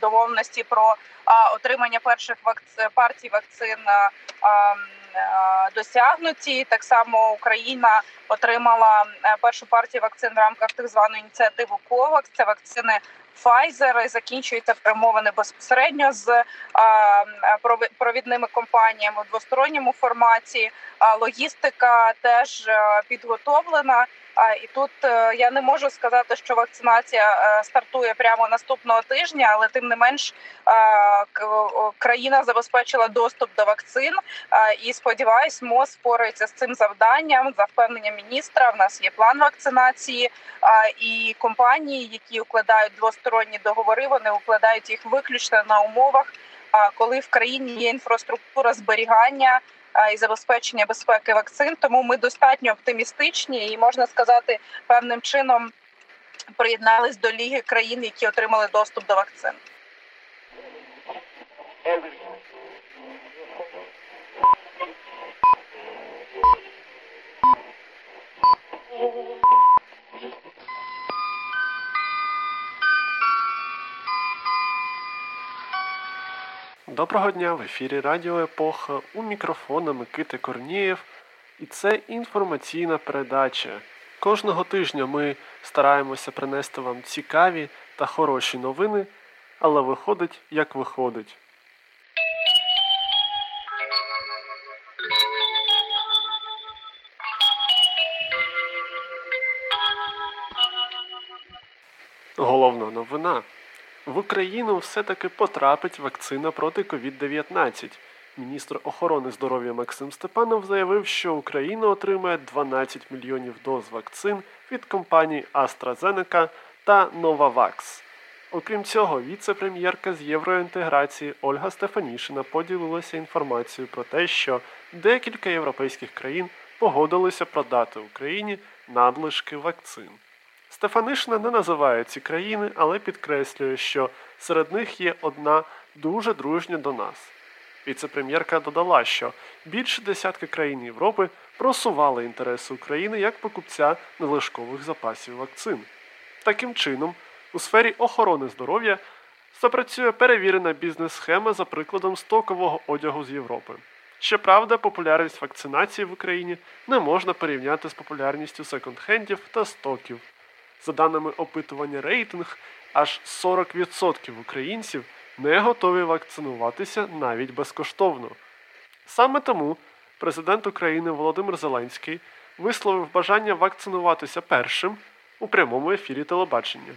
домовленості про отримання перших вакци... партій вакцин досягнуті. Так само Україна отримала першу партію вакцин в рамках так званої ініціативи COVAX. Це вакцини Pfizer. закінчуються перемовини безпосередньо з провідними компаніями в двосторонньому форматі. Логістика теж підготовлена. І тут е, я не можу сказати, що вакцинація е, стартує прямо наступного тижня, але тим не менш країна забезпечила доступ до вакцин. І сподіваюсь, МОЗ спорається з цим завданням за впевненням міністра. В нас є план вакцинації і компанії, які укладають двосторонні договори, вони укладають їх виключно на умовах, коли в країні є інфраструктура зберігання і забезпечення безпеки вакцин. Тому ми достатньо оптимістичні і можна сказати, певним чином приєднались до ліги країн, які отримали доступ до вакцин. Доброго дня в ефірі Радіо Епоха у мікрофона Микити Корнієв. І це інформаційна передача. Кожного тижня ми стараємося принести вам цікаві та хороші новини, але виходить, як виходить. Головна новина. В Україну все-таки потрапить вакцина проти COVID-19. Міністр охорони здоров'я Максим Степанов заявив, що Україна отримає 12 мільйонів доз вакцин від компаній AstraZeneca та Novavax. Окрім цього, віце-прем'єрка з євроінтеграції Ольга Стефанішина поділилася інформацією про те, що декілька європейських країн погодилися продати Україні надлишки вакцин. Стефанишина не називає ці країни, але підкреслює, що серед них є одна дуже дружня до нас. Віце-прем'єрка додала, що більше десятки країн Європи просували інтереси України як покупця нелишкових запасів вакцин. Таким чином, у сфері охорони здоров'я запрацює перевірена бізнес-схема за прикладом стокового одягу з Європи. Щоправда, популярність вакцинації в Україні не можна порівняти з популярністю секонд-хендів та стоків. За даними опитування рейтинг, аж 40% українців не готові вакцинуватися навіть безкоштовно. Саме тому президент України Володимир Зеленський висловив бажання вакцинуватися першим у прямому ефірі телебачення.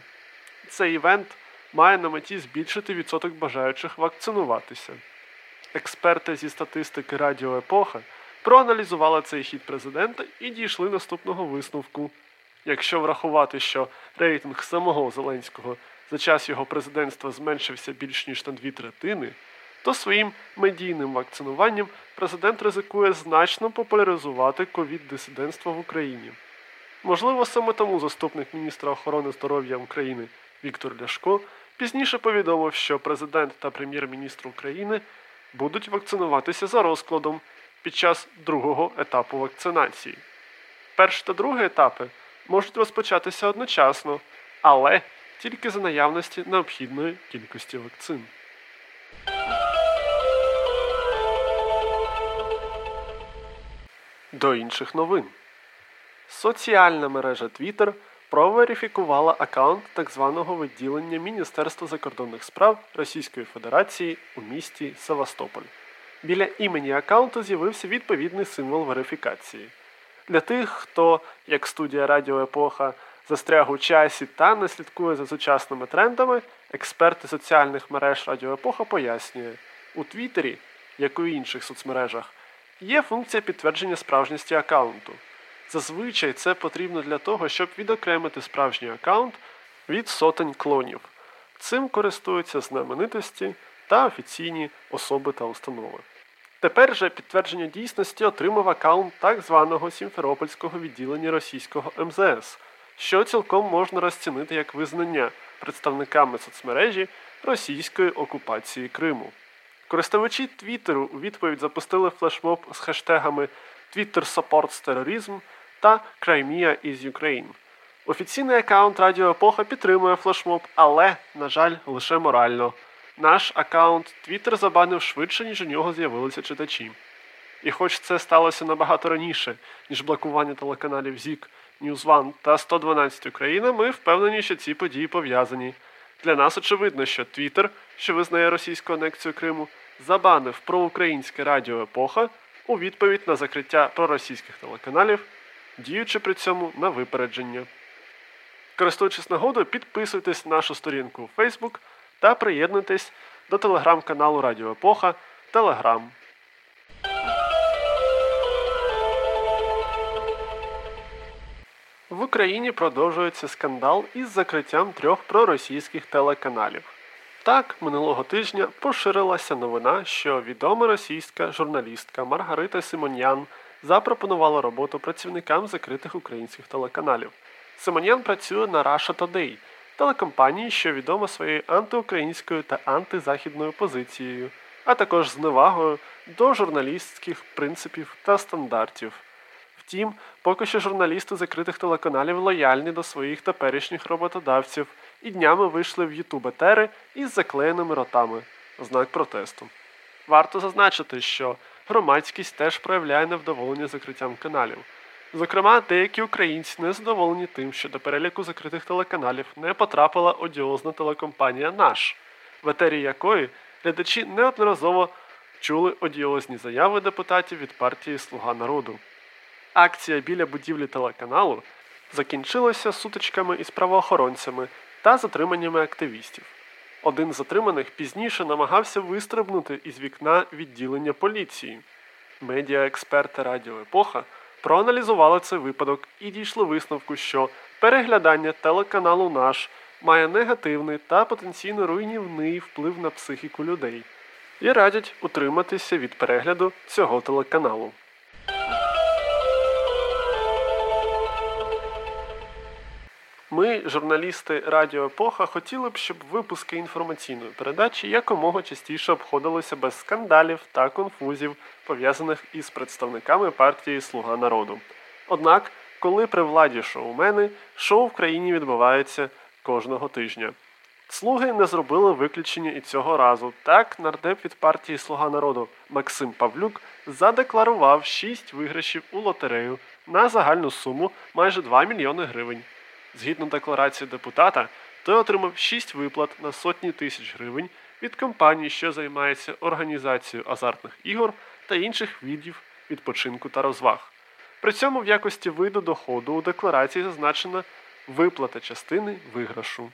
Цей івент має на меті збільшити відсоток бажаючих вакцинуватися. Експерти зі статистики Радіо Епоха проаналізували цей хід президента і дійшли наступного висновку. Якщо врахувати, що рейтинг самого Зеленського за час його президентства зменшився більш ніж на дві третини, то своїм медійним вакцинуванням президент ризикує значно популяризувати ковід-дисидентство в Україні. Можливо, саме тому заступник міністра охорони здоров'я України Віктор Ляшко пізніше повідомив, що президент та прем'єр-міністр України будуть вакцинуватися за розкладом під час другого етапу вакцинації. Перший та другий етапи можуть розпочатися одночасно, але тільки за наявності необхідної кількості вакцин. До інших новин. Соціальна мережа Twitter проверифікувала аккаунт так званого відділення Міністерства закордонних справ Російської Федерації у місті Севастополь. Біля імені аккаунту з'явився відповідний символ верифікації. Для тих, хто, як студія Радіо Епоха, застряг у часі та не слідкує за сучасними трендами, експерти соціальних мереж Радіо Епоха пояснює, у Твіттері, як і у інших соцмережах, є функція підтвердження справжності аккаунту. Зазвичай це потрібно для того, щоб відокремити справжній аккаунт від сотень клонів. Цим користуються знаменитості та офіційні особи та установи. Тепер же підтвердження дійсності отримав аккаунт так званого Сімферопольського відділення російського МЗС, що цілком можна розцінити як визнання представниками соцмережі російської окупації Криму. Користувачі Твіттеру у відповідь запустили флешмоб з хештегами Twitter Supports Terrorism та Crimea is Ukraine. Офіційний аккаунт Радіо Епоха підтримує флешмоб, але, на жаль, лише морально. Наш аккаунт Twitter забанив швидше, ніж у нього з'явилися читачі. І хоч це сталося набагато раніше, ніж блокування телеканалів ЗІК, News та 112 Україна, ми впевнені, що ці події пов'язані. Для нас очевидно, що Twitter, що визнає російську анексію Криму, забанив проукраїнське радіо Епоха у відповідь на закриття проросійських телеканалів, діючи при цьому на випередження. Користуючись нагодою, підписуйтесь на нашу сторінку у Facebook та приєднуйтесь до телеграм-каналу Радіо Епоха Телеграм. В Україні продовжується скандал із закриттям трьох проросійських телеканалів. Так, минулого тижня поширилася новина, що відома російська журналістка Маргарита Симоньян запропонувала роботу працівникам закритих українських телеканалів. Симоньян працює на Russia Today, телекомпанії, що відома своєю антиукраїнською та антизахідною позицією, а також зневагою до журналістських принципів та стандартів. Втім, поки що журналісти закритих телеканалів лояльні до своїх теперішніх роботодавців і днями вийшли в ютуб етери із заклеєними ротами знак протесту. Варто зазначити, що громадськість теж проявляє невдоволення закриттям каналів. Зокрема, деякі українці не задоволені тим, що до переліку закритих телеканалів не потрапила одіозна телекомпанія Наш, в етері якої глядачі неодноразово чули одіозні заяви депутатів від партії Слуга народу. Акція біля будівлі телеканалу закінчилася сутичками із правоохоронцями та затриманнями активістів. Один з затриманих пізніше намагався вистрибнути із вікна відділення поліції. Медіаексперти Радіо Епоха проаналізували цей випадок і дійшли висновку, що переглядання телеканалу наш має негативний та потенційно руйнівний вплив на психіку людей і радять утриматися від перегляду цього телеканалу. Ми, журналісти Радіо Епоха, хотіли б, щоб випуски інформаційної передачі якомога частіше обходилися без скандалів та конфузів, пов'язаних із представниками партії Слуга народу. Однак, коли при владі шоумени, шоу в країні відбувається кожного тижня. Слуги не зробили виключення і цього разу. Так, нардеп від партії Слуга народу Максим Павлюк задекларував 6 виграшів у лотерею на загальну суму майже 2 мільйони гривень. Згідно декларації депутата, той отримав 6 виплат на сотні тисяч гривень від компанії, що займається організацією азартних ігор та інших видів відпочинку та розваг. При цьому в якості виду доходу у декларації зазначена виплата частини виграшу.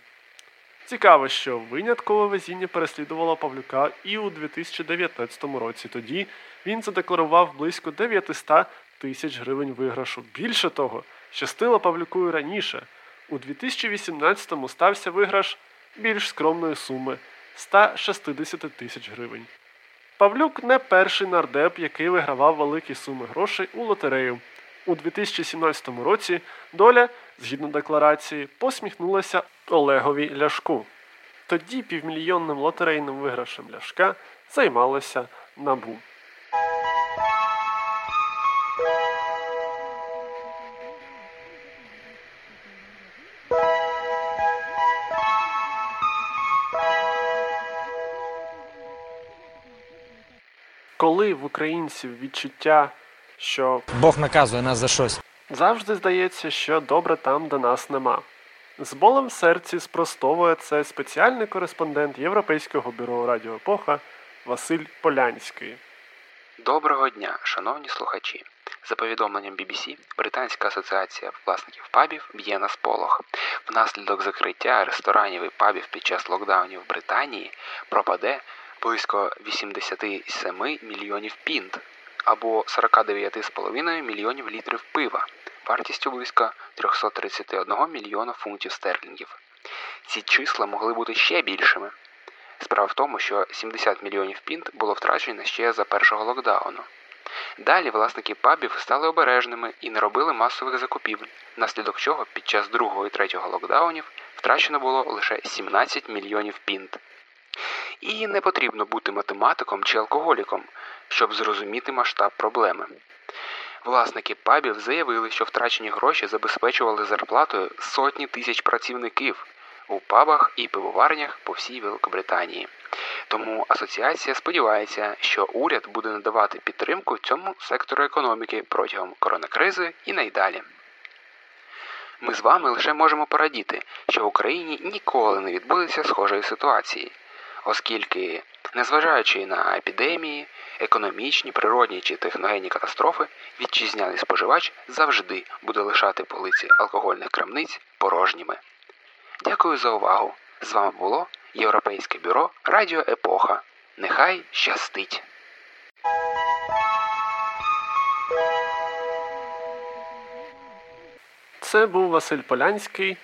Цікаво, що виняткове везіння переслідувало Павлюка і у 2019 році. Тоді він задекларував близько 900 тисяч гривень виграшу. Більше того, щастило Павлюку і раніше. У 2018-му стався виграш більш скромної суми 160 тисяч гривень. Павлюк не перший нардеп, який вигравав великі суми грошей у лотерею. У 2017 році доля, згідно декларації, посміхнулася Олегові Ляшку. Тоді півмільйонним лотерейним виграшем Ляшка займалося набу. Коли в українців відчуття, що Бог наказує нас за щось. завжди здається, що добре там, де нас нема. З болем в серці спростовує це спеціальний кореспондент Європейського бюро Радіо Епоха Василь Полянський. Доброго дня, шановні слухачі. За повідомленням BBC, Британська асоціація власників пабів б'є на сполох. Внаслідок закриття ресторанів і пабів під час локдаунів в Британії пропаде близько 87 мільйонів пінт або 49,5 мільйонів літрів пива вартістю близько 331 мільйона фунтів стерлінгів. Ці числа могли бути ще більшими. Справа в тому, що 70 мільйонів пінт було втрачено ще за першого локдауну. Далі власники пабів стали обережними і не робили масових закупівель, внаслідок чого під час другого і третього локдаунів втрачено було лише 17 мільйонів пінт. І не потрібно бути математиком чи алкоголіком, щоб зрозуміти масштаб проблеми. Власники пабів заявили, що втрачені гроші забезпечували зарплатою сотні тисяч працівників у пабах і пивоварнях по всій Великобританії. Тому асоціація сподівається, що уряд буде надавати підтримку цьому сектору економіки протягом коронакризи і найдалі. Ми з вами лише можемо порадіти, що в Україні ніколи не відбудеться схожої ситуації, оскільки, незважаючи на епідемії, економічні, природні чи техногенні катастрофи, вітчизняний споживач завжди буде лишати полиці алкогольних крамниць порожніми. Дякую за увагу! З вами було Європейське бюро Радіо Епоха. Нехай щастить! Це був Василь Полянський.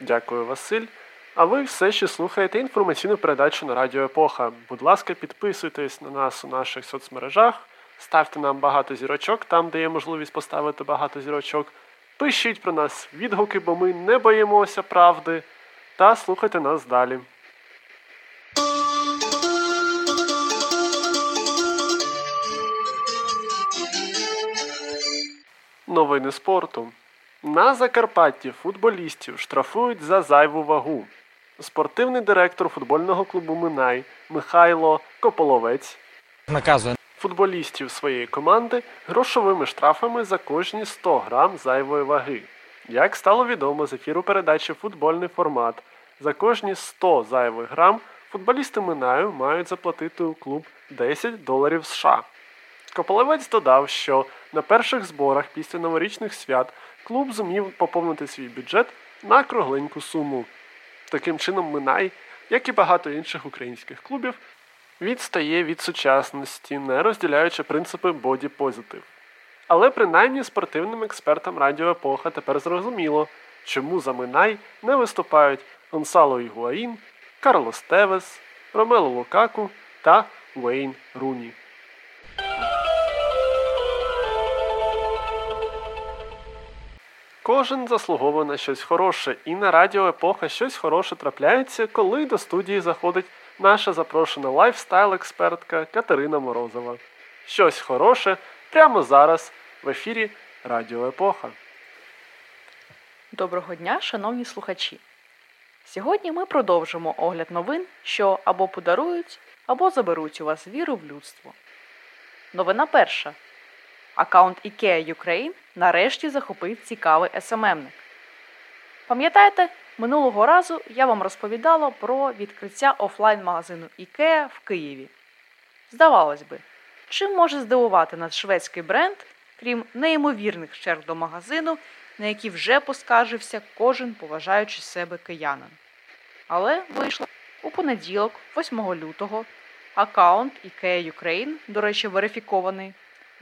Дякую, Василь. А ви все ще слухаєте інформаційну передачу на Радіо Епоха. Будь ласка, підписуйтесь на нас у наших соцмережах, ставте нам багато зірочок там, де є можливість поставити багато зірочок. Пишіть про нас відгуки, бо ми не боїмося правди. Та слухайте нас далі. Новини спорту. На Закарпатті футболістів штрафують за зайву вагу. Спортивний директор футбольного клубу Минай Михайло Кополовець наказує футболістів своєї команди грошовими штрафами за кожні 100 грам зайвої ваги. Як стало відомо з ефіру передачі Футбольний формат, за кожні 100 зайвих грам футболісти Минаю мають заплатити у клуб 10 доларів США. Кополевець додав, що на перших зборах після новорічних свят клуб зумів поповнити свій бюджет на кругленьку суму. Таким чином, Минай, як і багато інших українських клубів, відстає від сучасності, не розділяючи принципи боді позитив. Але принаймні спортивним експертам Радіо Епоха тепер зрозуміло, чому за Минай не виступають Гонсало Ігуаїн, Карлос Тевес, Ромело Лукаку та Уейн Руні. Кожен заслуговує на щось хороше, і на радіо епоха щось хороше трапляється, коли до студії заходить наша запрошена лайфстайл-експертка Катерина Морозова. Щось хороше прямо зараз в ефірі Радіо Епоха. Доброго дня, шановні слухачі. Сьогодні ми продовжимо огляд новин, що або подарують, або заберуть у вас віру в людство. Новина перша. Аккаунт IKEA Ukraine нарешті захопив цікавий СММник. Пам'ятаєте, минулого разу я вам розповідала про відкриття офлайн-магазину IKEA в Києві. Здавалось би, чим може здивувати нас шведський бренд, крім неймовірних черг до магазину, на які вже поскаржився кожен поважаючи себе киянин. Але вийшло у понеділок, 8 лютого, аккаунт IKEA Ukraine, до речі, верифікований,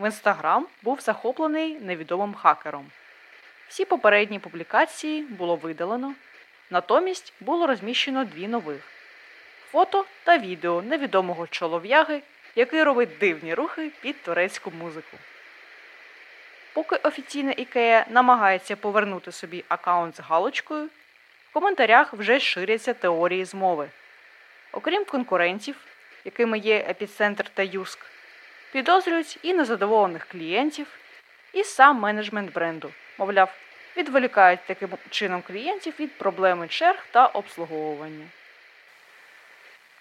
в інстаграм був захоплений невідомим хакером. Всі попередні публікації було видалено, натомість було розміщено дві нових фото та відео невідомого чолов'яги, який робить дивні рухи під турецьку музику. Поки офіційна ікея намагається повернути собі аккаунт з галочкою, в коментарях вже ширяться теорії змови. Окрім конкурентів, якими є епіцентр та Юск, підозрюють і незадоволених клієнтів, і сам менеджмент бренду, мовляв, відволікають таким чином клієнтів від проблеми черг та обслуговування.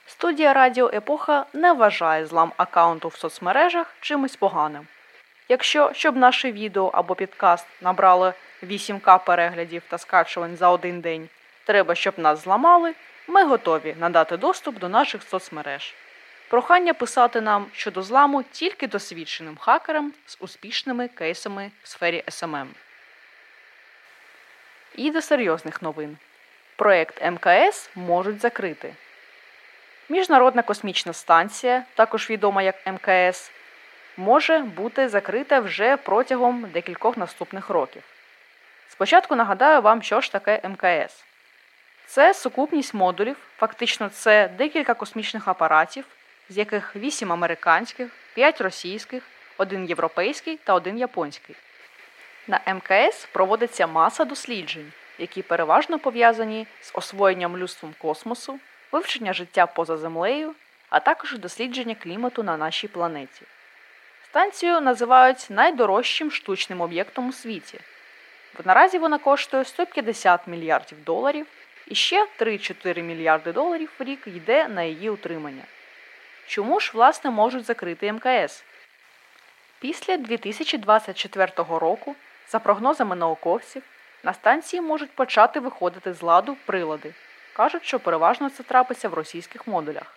Студія Радіо Епоха не вважає злам аккаунту в соцмережах чимось поганим. Якщо щоб наше відео або підкаст набрало 8К переглядів та скачувань за один день, треба, щоб нас зламали, ми готові надати доступ до наших соцмереж. Прохання писати нам щодо зламу тільки досвідченим хакерам з успішними кейсами в сфері СММ. І до серйозних новин. Проект МКС можуть закрити. Міжнародна космічна станція, також відома як МКС, може бути закрита вже протягом декількох наступних років. Спочатку нагадаю вам, що ж таке МКС. Це сукупність модулів, фактично, це декілька космічних апаратів, з яких 8 американських, 5 російських, 1 європейський та 1 японський. На МКС проводиться маса досліджень, які переважно пов'язані з освоєнням людством космосу, вивчення життя поза землею, а також дослідження клімату на нашій планеті. Станцію називають найдорожчим штучним об'єктом у світі. Наразі вона коштує 150 мільярдів доларів і ще 3-4 мільярди доларів в рік йде на її утримання. Чому ж, власне, можуть закрити МКС? Після 2024 року, за прогнозами науковців, на станції можуть почати виходити з ладу прилади. Кажуть, що переважно це трапиться в російських модулях.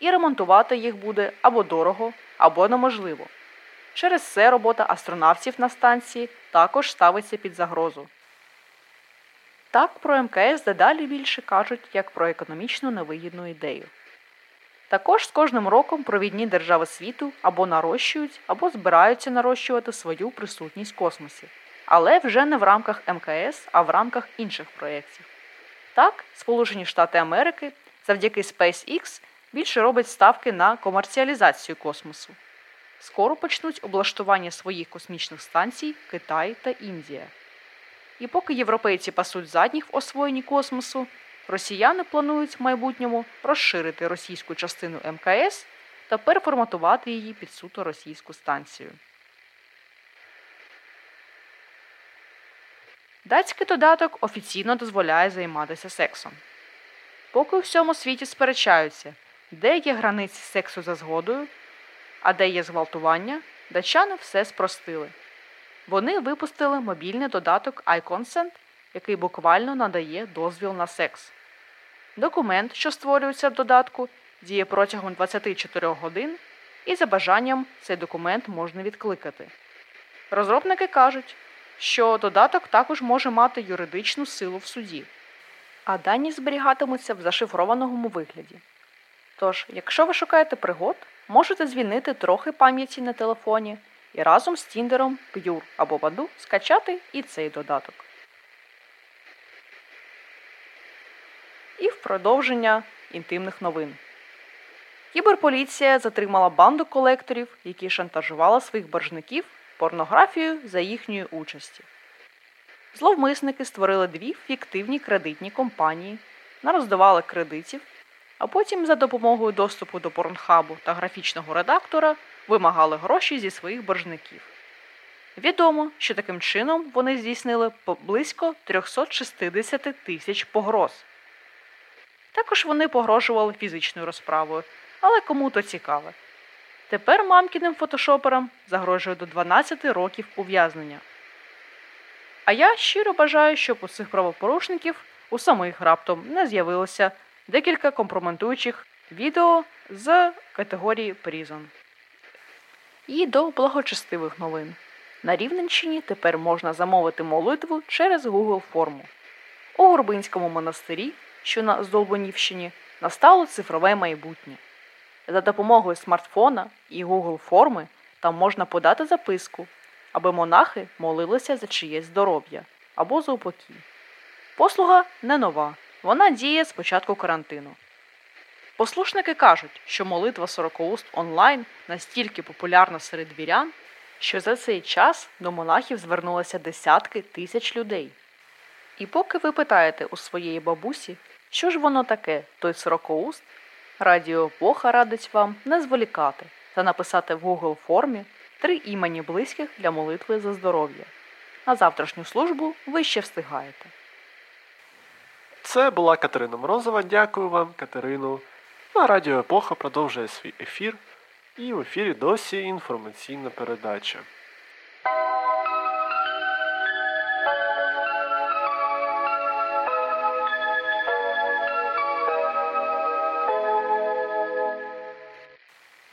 І ремонтувати їх буде або дорого, або неможливо. Через це робота астронавтів на станції також ставиться під загрозу. Так про МКС дедалі більше кажуть як про економічно невигідну ідею. Також з кожним роком провідні держави світу або нарощують, або збираються нарощувати свою присутність в космосі, але вже не в рамках МКС, а в рамках інших проєктів. Так, Сполучені Штати Америки завдяки SpaceX більше робить ставки на комерціалізацію космосу. Скоро почнуть облаштування своїх космічних станцій Китай та Індія. І поки європейці пасуть задніх в освоєнні космосу, росіяни планують в майбутньому розширити російську частину МКС та переформатувати її під суто російську станцію. Датський додаток офіційно дозволяє займатися сексом. Поки у всьому світі сперечаються, де є границі сексу за згодою, а де є зґвалтування, датчани все спростили. Вони випустили мобільний додаток iConsent, який буквально надає дозвіл на секс. Документ, що створюється в додатку, діє протягом 24 годин, і за бажанням цей документ можна відкликати. Розробники кажуть, що додаток також може мати юридичну силу в суді, а дані зберігатимуться в зашифрованому вигляді. Тож, якщо ви шукаєте пригод, можете звільнити трохи пам'яті на телефоні і разом з Тіндером, Pure або Баду скачати і цей додаток. І в продовження інтимних новин. Кіберполіція затримала банду колекторів, які шантажували своїх боржників порнографією за їхньої участі. Зловмисники створили дві фіктивні кредитні компанії, нароздавали кредитів, а потім за допомогою доступу до порнхабу та графічного редактора вимагали гроші зі своїх боржників. Відомо, що таким чином вони здійснили близько 360 тисяч погроз. Також вони погрожували фізичною розправою, але кому то цікаве. Тепер мамкіним фотошоперам загрожує до 12 років ув'язнення. А я щиро бажаю, щоб у цих правопорушників у самих раптом не з'явилося декілька компрометуючих відео з категорії Prison. І до благочестивих новин. На Рівненщині тепер можна замовити молитву через Google форму. У Горбинському монастирі, що на Здолбонівщині, настало цифрове майбутнє. За допомогою смартфона і Google форми там можна подати записку, аби монахи молилися за чиєсь здоров'я або за упокій. Послуга не нова, вона діє з початку карантину. Послушники кажуть, що молитва сорокоуст онлайн настільки популярна серед вірян, що за цей час до монахів звернулося десятки тисяч людей. І поки ви питаєте у своєї бабусі, що ж воно таке, той сорокоуст, Радіо Епоха радить вам не зволікати та написати в Google формі три імені близьких для молитви за здоров'я. На завтрашню службу ви ще встигаєте. Це була Катерина Морозова. Дякую вам, Катерину. На Радіо Епоха продовжує свій ефір. І в ефірі досі інформаційна передача.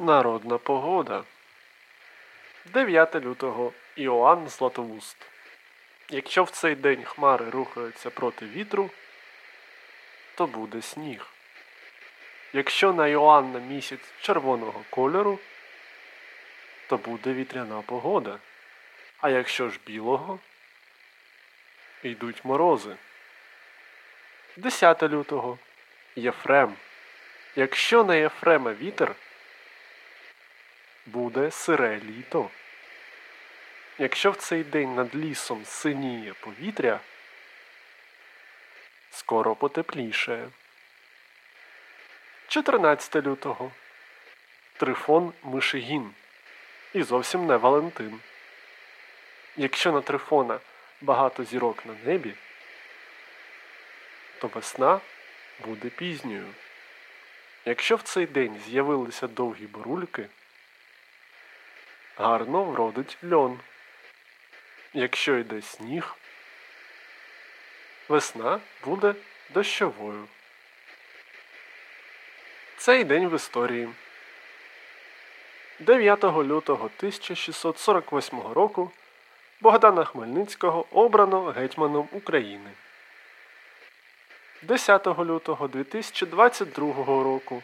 Народна погода. 9 лютого Іоанн Златоуст. Якщо в цей день хмари рухаються проти вітру, то буде сніг. Якщо на Іоанна місяць червоного кольору, то буде вітряна погода. А якщо ж білого, йдуть морози. 10 лютого Єфрем. Якщо на Єфрема вітер, буде сире літо. Якщо в цей день над лісом синіє повітря, скоро потепліше. 14 лютого Трифон Мишигін. і зовсім не Валентин. Якщо на Трифона багато зірок на небі, то весна буде пізньою. Якщо в цей день з'явилися довгі бурульки, гарно вродить льон. Якщо йде сніг, весна буде дощовою. Цей день в історії. 9 лютого 1648 року Богдана Хмельницького обрано гетьманом України. 10 лютого 2022 року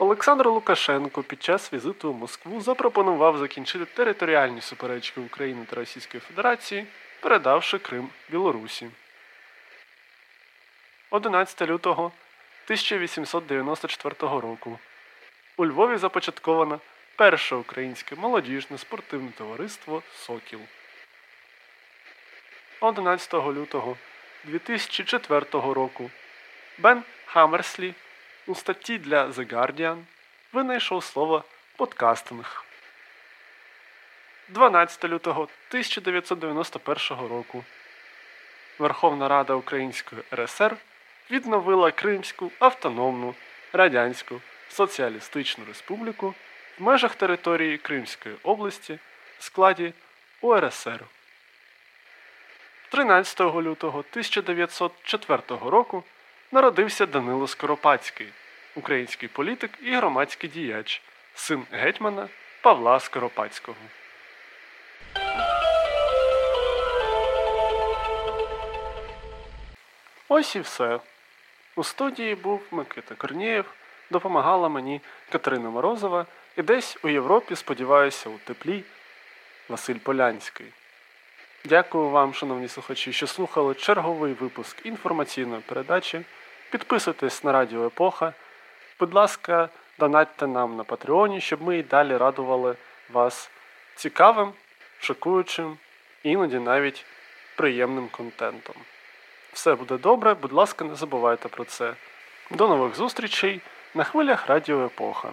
Олександр Лукашенко під час візиту в Москву запропонував закінчити територіальні суперечки України та Російської Федерації, передавши Крим Білорусі. 11 лютого 1894 року у Львові започатковано перше українське молодіжне спортивне товариство Сокіл. 11 лютого 2004 року Бен Хаммерслі у статті для The Guardian винайшов слово подкастинг. 12 лютого 1991 року Верховна Рада Української РСР відновила Кримську автономну Радянську Соціалістичну Республіку в межах території Кримської області в складі УРСР. 13 лютого 1904 року народився Данило Скоропадський, український політик і громадський діяч, син гетьмана Павла Скоропадського. Ось і все. У студії був Микита Корнієв, допомагала мені Катерина Морозова і десь у Європі, сподіваюся, у теплі Василь Полянський. Дякую вам, шановні слухачі, що слухали черговий випуск інформаційної передачі. Підписуйтесь на Радіо Епоха. Будь ласка, донатьте нам на Патреоні, щоб ми і далі радували вас цікавим, шокуючим, іноді навіть приємним контентом. Все буде добре, будь ласка, не забувайте про це. До нових зустрічей на хвилях Радіо Епоха.